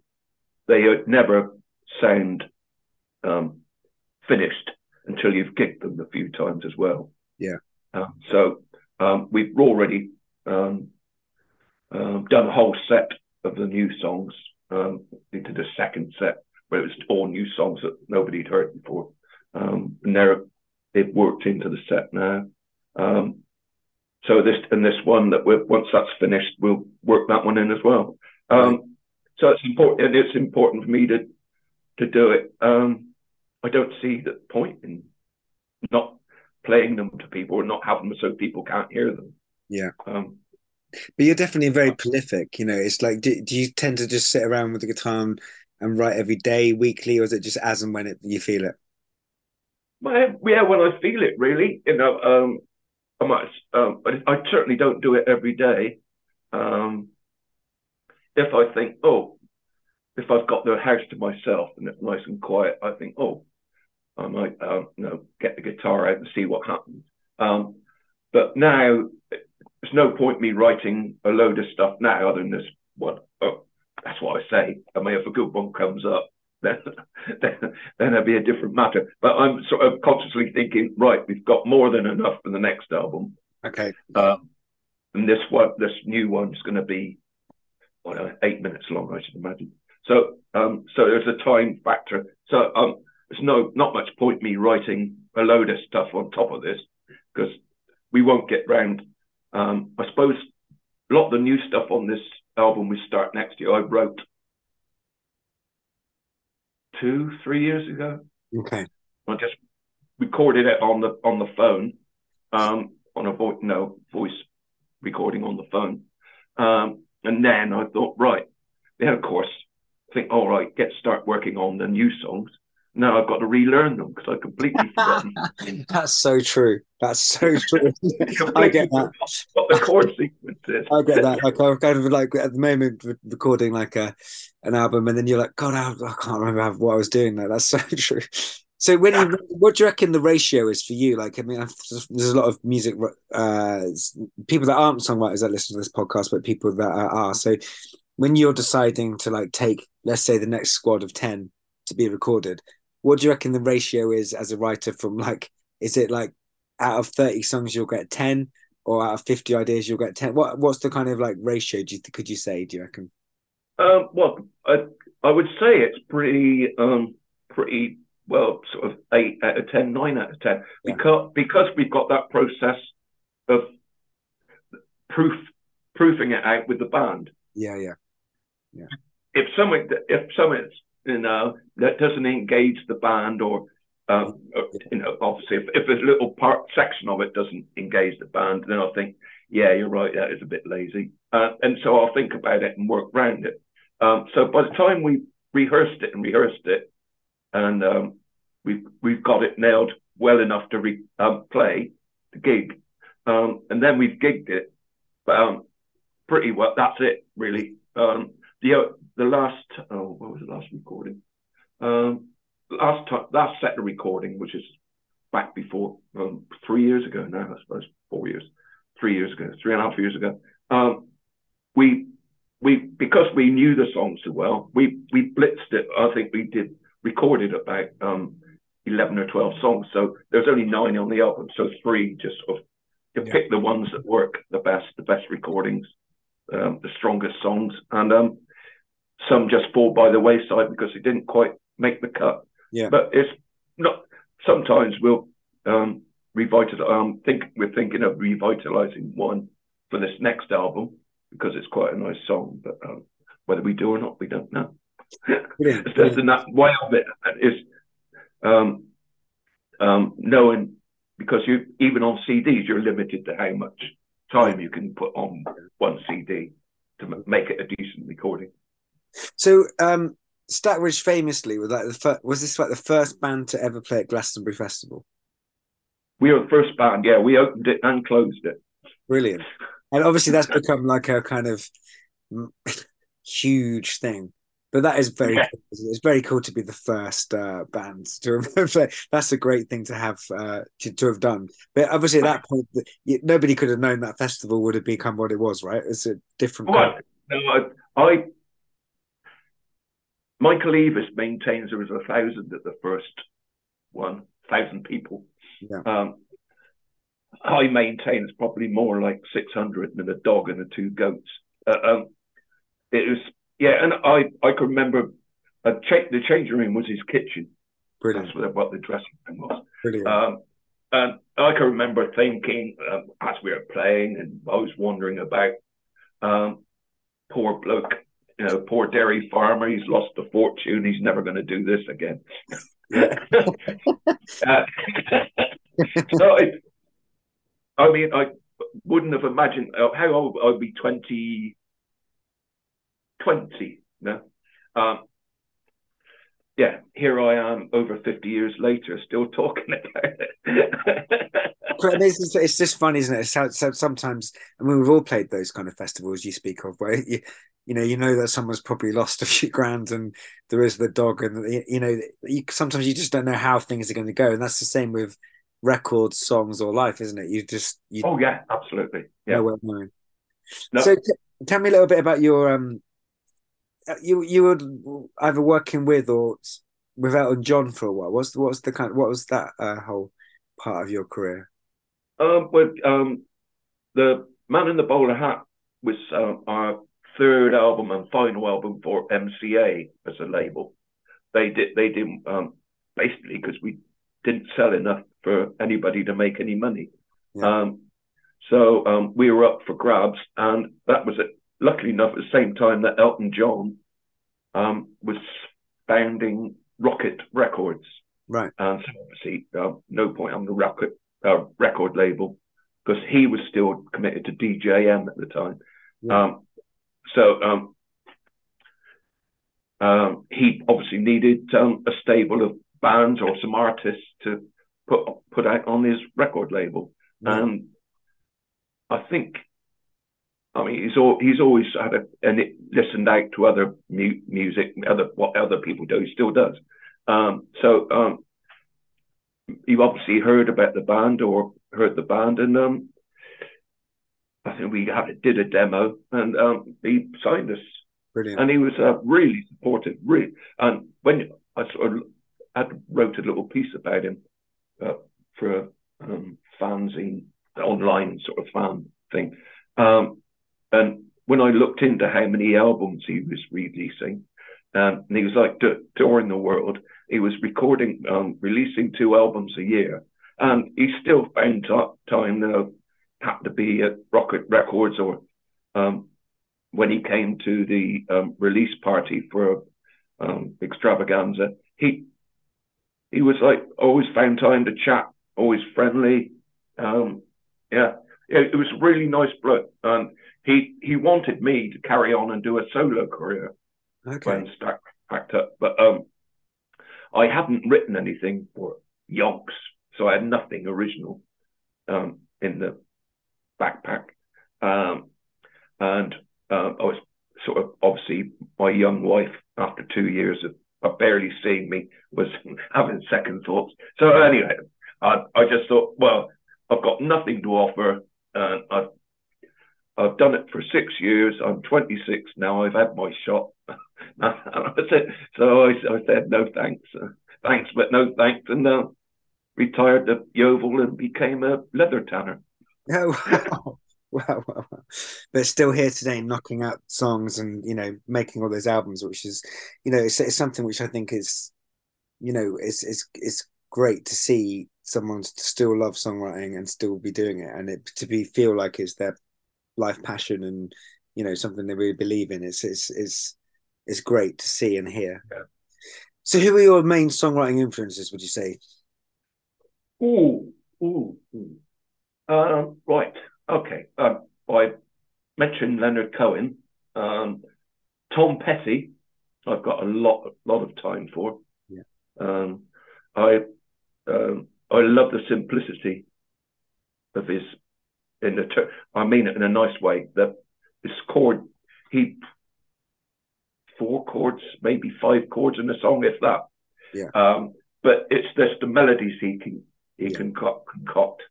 they never sound um, finished until you've kicked them a few times as well. Yeah. Um, so um, we've already um, um, done a whole set of the new songs. Um, we did a second set where it was all new songs that nobody'd heard before. Um, and they're, they've worked into the set now. so this and this one that we once that's finished, we'll work that one in as well. Right. So it's important. It's important for me to to do it. Um, I don't see the point in not playing them to people or not having them so people can't hear them. Yeah. Um, but you're definitely very prolific. You know, it's like, do, do you tend to just sit around with the guitar and, and write every day, weekly, or is it just as and when it, you feel it? Well, yeah, when I feel it, really. You know, um, I might, um, but I certainly don't do it every day. Um, if I think, oh, if I've got the house to myself and it's nice and quiet, I think, oh, I might, um, you know, get the guitar out and see what happens. Um, but now there's no point me writing a load of stuff now other than this one. Oh, that's what I say. I mean, if a good one comes up, then, then then it'll be a different matter. But I'm sort of consciously thinking, right, we've got more than enough for the next album. Okay. Um, and this one, this new one's going to be what, eight minutes long, I should imagine. So um, so there's a time factor. So um, there's no not much point me writing a load of stuff on top of this because we won't get round. Um, I suppose a lot of the new stuff on this album we start next year. I wrote two, three years ago. Okay. I just recorded it on the on the phone, um, on a voice no voice recording on the phone, um, and then I thought, right, then of course think, all right, get start working on the new songs. Now I've got to relearn them because I completely forgot. That's so true. That's so true. I get that. What the chord sequence is. I get that. Like I'm kind of like at the moment recording like a an album, and then you're like, God, I, I can't remember what I was doing. Like that's so true. So when you, what do you reckon the ratio is for you? Like, I mean, there's a lot of music, uh, people that aren't songwriters that listen to this podcast, but people that are. So when you're deciding to like take, let's say, the next squad of 10 to be recorded, what do you reckon the ratio is as a writer from like, is it like out of 30 songs, you'll get 10 or out of 50 ideas, you'll get 10? What, what's the kind of like ratio do you, could you say, do you reckon? Um, well, I, I would say it's pretty, um, pretty well, sort of eight out of 10, nine out of 10, yeah. because, because we've got that process of proof, proofing it out with the band. Yeah, yeah. Yeah. If someone if someone you know that doesn't engage the band or um, you know, obviously, if, if a little part section of it doesn't engage the band, then I think, yeah, you're right, that is a bit lazy. Uh, and so I'll think about it and work around it. Um, so by the time we rehearsed it and rehearsed it, and um, we've we've got it nailed well enough to re, um, play the gig, um, and then we've gigged it, but um, pretty well. That's it, really. Um, the the last oh what was the last recording? Last time last set of recording, which is back before three years ago now, I suppose four years, three years ago, three and a half years ago. We we because we knew the song so well, we we blitzed it. I think we did recorded about um, eleven or twelve songs. So there's only nine on the album, so three just sort of to yeah. pick the ones that work the best, the best recordings, um, the strongest songs, and um, some just fall by the wayside because they didn't quite make the cut. Yeah. But it's not. Sometimes we'll um, revitalize. Um, think we're thinking of revitalizing one for this next album because it's quite a nice song. But um, whether we do or not, we don't know. Brilliant. and that way of it is um, um, knowing because you even on CDs you're limited to how much time you can put on one CD to make it a decent recording. So, um, Stackridge famously was like the first, was this like the first band to ever play at Glastonbury Festival? We were the first band. Yeah, we opened it and closed it. Brilliant. And obviously, that's become like a kind of huge thing. But that is very yeah. cool. It's very cool to be the first uh, band to remember. That's a great thing to have uh, to, to have done. But obviously, at that point, nobody could have known that festival would have become what it was. Right? It's a different. Well, no, I, I Michael Eavis maintains there was a thousand at the first one, thousand people. Yeah. Um, I maintain it's probably more like 600 than a dog and the two goats. Uh, um, it was yeah, and I I can remember a cha- the changing room was his kitchen. Brilliant. That's what, what the dressing room was. Brilliant. Um, and I can remember thinking um, as we were playing, and I was wondering about um, poor bloke, you know, poor dairy farmer. He's lost a fortune. He's never going to do this again. uh, so it, I mean, I wouldn't have imagined uh, how old I'd be 20, 20, no? Um, yeah, here I am over 50 years later, still talking about it. it's, just, it's, just fun, isn't it? So, so sometimes, I mean, we've all played those kind of festivals you speak of where you, you know, you know that someone's probably lost a few grand and there is the dog and, you know, you, sometimes you just don't know how things are going to go. And that's the same with records, songs, or life, isn't it? You just, you oh, yeah, absolutely. Yeah. No, no. So t- tell me a little bit about your, um, you you were either working with or with Elton John for a while. What's what's the kind? What was that uh, whole part of your career? Um, well, um, the Man in the Bowler Hat was uh, our third album and final album for MCA as a label. They did they didn't um, basically because we didn't sell enough for anybody to make any money. Yeah. Um, so um, we were up for grabs, and that was it luckily enough, at the same time that Elton John um, was founding Rocket Records. Right. And so obviously, uh, no point on the Rocket uh, record label because he was still committed to DJM at the time. Yeah. Um, so um, um, he obviously needed um, a stable of bands or some artists to put put out on his record label. Yeah. And I think I mean, he's all, he's always had a, and it, listened out to other mu- music, other what other people do. He still does. Um, so um, you obviously heard about the band or heard the band, and um, I think we had, did a demo, and um, he signed us. Brilliant. And he was uh, really supportive, really. And when I sort of had wrote a little piece about him uh, for a um, fanzine online sort of fan thing. Um, and when I looked into how many albums he was releasing, um, and he was like touring the world, he was recording, um, releasing two albums a year, and he still found t- time to have to be at Rocket Records or um, when he came to the um, release party for um, Extravaganza, he he was like always found time to chat, always friendly. Um, yeah, it, it was really nice bloke, he he wanted me to carry on and do a solo career okay. when Stack packed up, but um, I hadn't written anything for Yonks, so I had nothing original um, in the backpack, um, and uh, I was sort of obviously my young wife after two years of, of barely seeing me was having second thoughts. So anyway, I, I just thought, well, I've got nothing to offer. And I've I've done it for six years. I'm 26 now. I've had my shot. so I, I, said no thanks, thanks, but no thanks, and uh, retired to Yeovil and became a leather tanner. Oh wow. wow, wow, wow! But still here today, knocking out songs and you know making all those albums, which is you know it's, it's something which I think is you know it's it's it's great to see someone still love songwriting and still be doing it, and it to be feel like it's their life passion and you know something they really believe in. It's it's it's it's great to see and hear. Yeah. So, who are your main songwriting influences? Would you say? Ooh, ooh, ooh. Um, right. Okay. Um, I mentioned Leonard Cohen. Um, Tom Petty. I've got a lot, lot of time for. Yeah. Um, I, um, I love the simplicity of his in the ter- I mean it in a nice way. That this chord he four chords, maybe five chords in a song, if that. Yeah. Um, but it's just the melodies he can he Yeah. can concoct. concoct.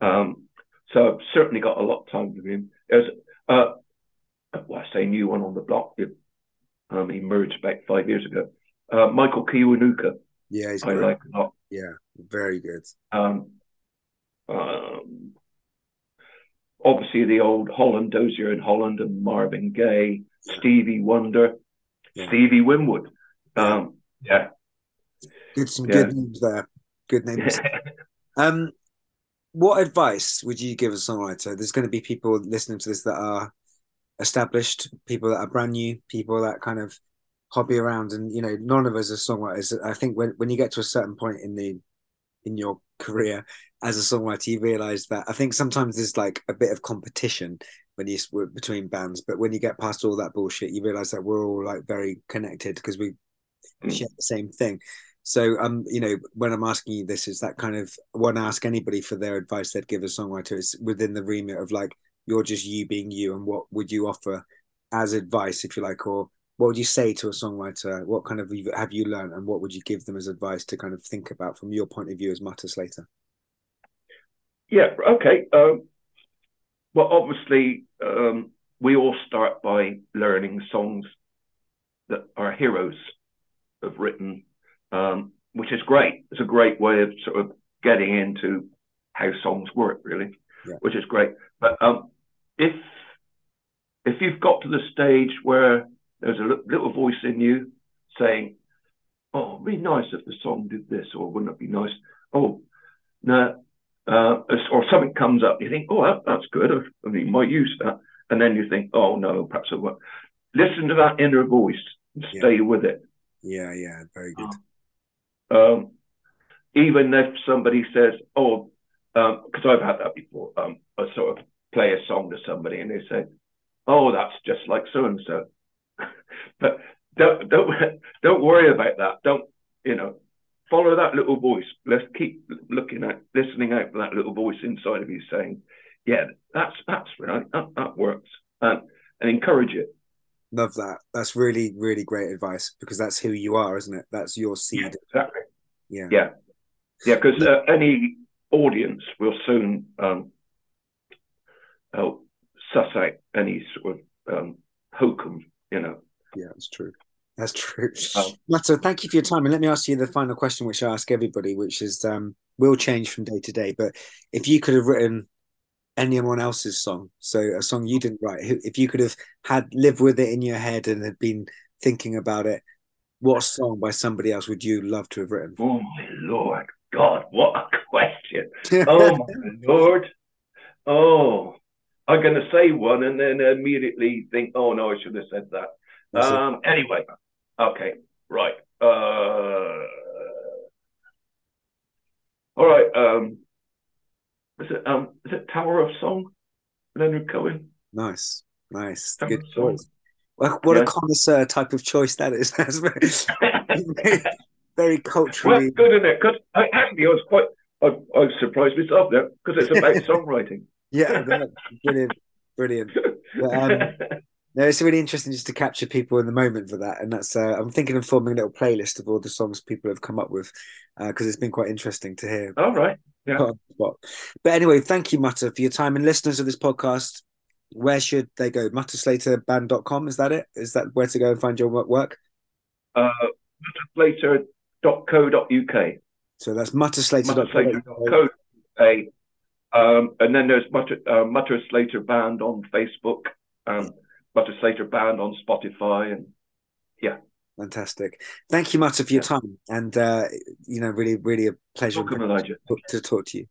Um, so I've certainly got a lot of time with him. There's uh, well, I say new one on the block. It, um, he merged about five years ago. Uh, Michael Kiwanuka, Yeah, he's I great. like a lot. Yeah, very good. Um, um, obviously, the old Holland, Dozier in Holland, and Marvin Gaye, Stevie Wonder, Yeah. Stevie Winwood. Um, yeah. Good, some Yeah. good names there. Good names. Um, what advice would you give a songwriter? There's going to be people listening to this that are established, people that are brand new, people that kind of hobby around, and you know, none of us are songwriters. I think when when you get to a certain point in the in your career as a songwriter, you realize that I think sometimes there's like a bit of competition when you between bands, but when you get past all that bullshit, you realize that we're all like very connected because we Mm. share the same thing. So, um, you know, when I'm asking you this, is that kind of when I ask anybody for their advice they'd give a songwriter, it's within the remit of like you're just you being you, and what would you offer as advice, if you like, or what would you say to a songwriter? What kind of have you learned, and what would you give them as advice to kind of think about from your point of view as Mutter Slater? Yeah. Okay. Um, well, obviously, um, we all start by learning songs that our heroes have written, um, which is great. It's a great way of sort of getting into how songs work, really, Yeah. which is great. But um, if if you've got to the stage where there's a little voice in you saying, "Oh, it'd be nice if the song did this," or "Wouldn't it be nice?" Oh, no, uh, or something comes up, you think, "Oh, that, that's good. I, I mean, might use that," and then you think, "Oh no, perhaps I won't." Listen to that inner voice and Yeah. stay with it. Yeah, yeah, very good. Um, even if somebody says, "Oh," because I've had that before. Um, I sort of play a song to somebody and they say, "Oh, that's just like so and so," but don't don't don't worry about that. Don't you know? Follow that little voice. Let's keep looking at, listening out for that little voice inside of you saying, "Yeah, that's that's right. That, that works," and and encourage it. Love that. That's really, really great advice because that's who you are, isn't it? That's your Yeah, seed. exactly. Yeah, Yeah, yeah, because uh, any audience will soon um, help suss out any sort of um, hokum, you know. Yeah, that's true. That's true. Um, Mutter, thank you for your time. And let me ask you the final question, which I ask everybody, which is um, will change from day to day. But if you could have written anyone else's song, so a song you didn't write, if you could have had lived with it in your head and had been thinking about it, what song by somebody else would you love to have written? Oh my lord, God, what a question! Oh my lord, oh, I'm going to say one and then immediately think, oh no, I should have said that. Um, anyway, okay, right. Uh, all right. Um, is it um, is it Tower of Song? Leonard Cohen. nice, nice, Tower good choice. Well, what a Yeah. connoisseur type of choice that is. That's very, very, very well, culturally. good isn't it? Because I, actually, I was quite, I, I was surprised myself there because it's about songwriting. Yeah, brilliant, brilliant. But, um, No, it's really interesting just to capture people in the moment for that, and that's. Uh, I'm thinking of forming a little playlist of all the songs people have come up with, because it's been quite interesting to hear. All right. Yeah. put on the spot. But anyway, thank you, Mutter, for your time. And listeners of this podcast, where should they go? MutterSlaterBand.com, is that it? Is that where to go and find your work? Uh, Later.co.uk. So that's. Mutterslater.co.uk. Um, and then there's Mutter, uh, Mutter Slater Band on Facebook, um, Mutter Slater Band on Spotify, and yeah. Fantastic. Thank you, Mutter, for your time. And, uh, you know, really, really a pleasure welcome, privilege Elijah. to to talk to you.